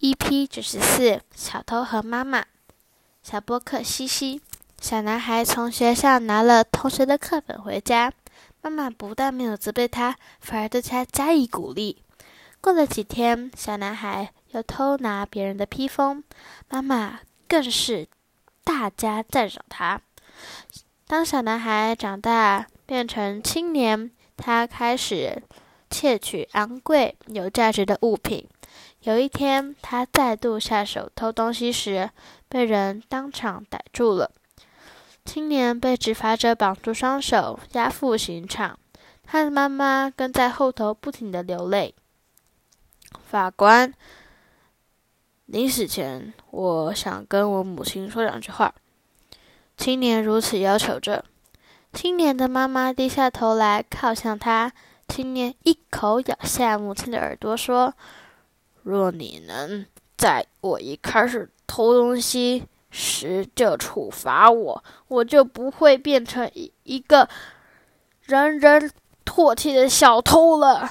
EP 九十四，小偷和妈妈。小波克西西，小男孩从学校拿了同学的课本回家，妈妈不但没有责备他，反而对他加以鼓励。过了几天，小男孩又偷拿别人的披风，妈妈更是大加赞赏他。当小男孩长大变成青年，他开始窃取昂贵有价值的物品。有一天，他再度下手偷东西时，被人当场逮住了。青年被执法者绑住双手，押赴刑场。他的妈妈跟在后头，不停的流泪。法官，临死前，我想跟我母亲说两句话。青年如此要求着。青年的妈妈低下头来，靠向他。青年一口咬下母亲的耳朵，说。若你能在我一开始偷东西时就处罚我，我就不会变成一一个人人唾弃的小偷了。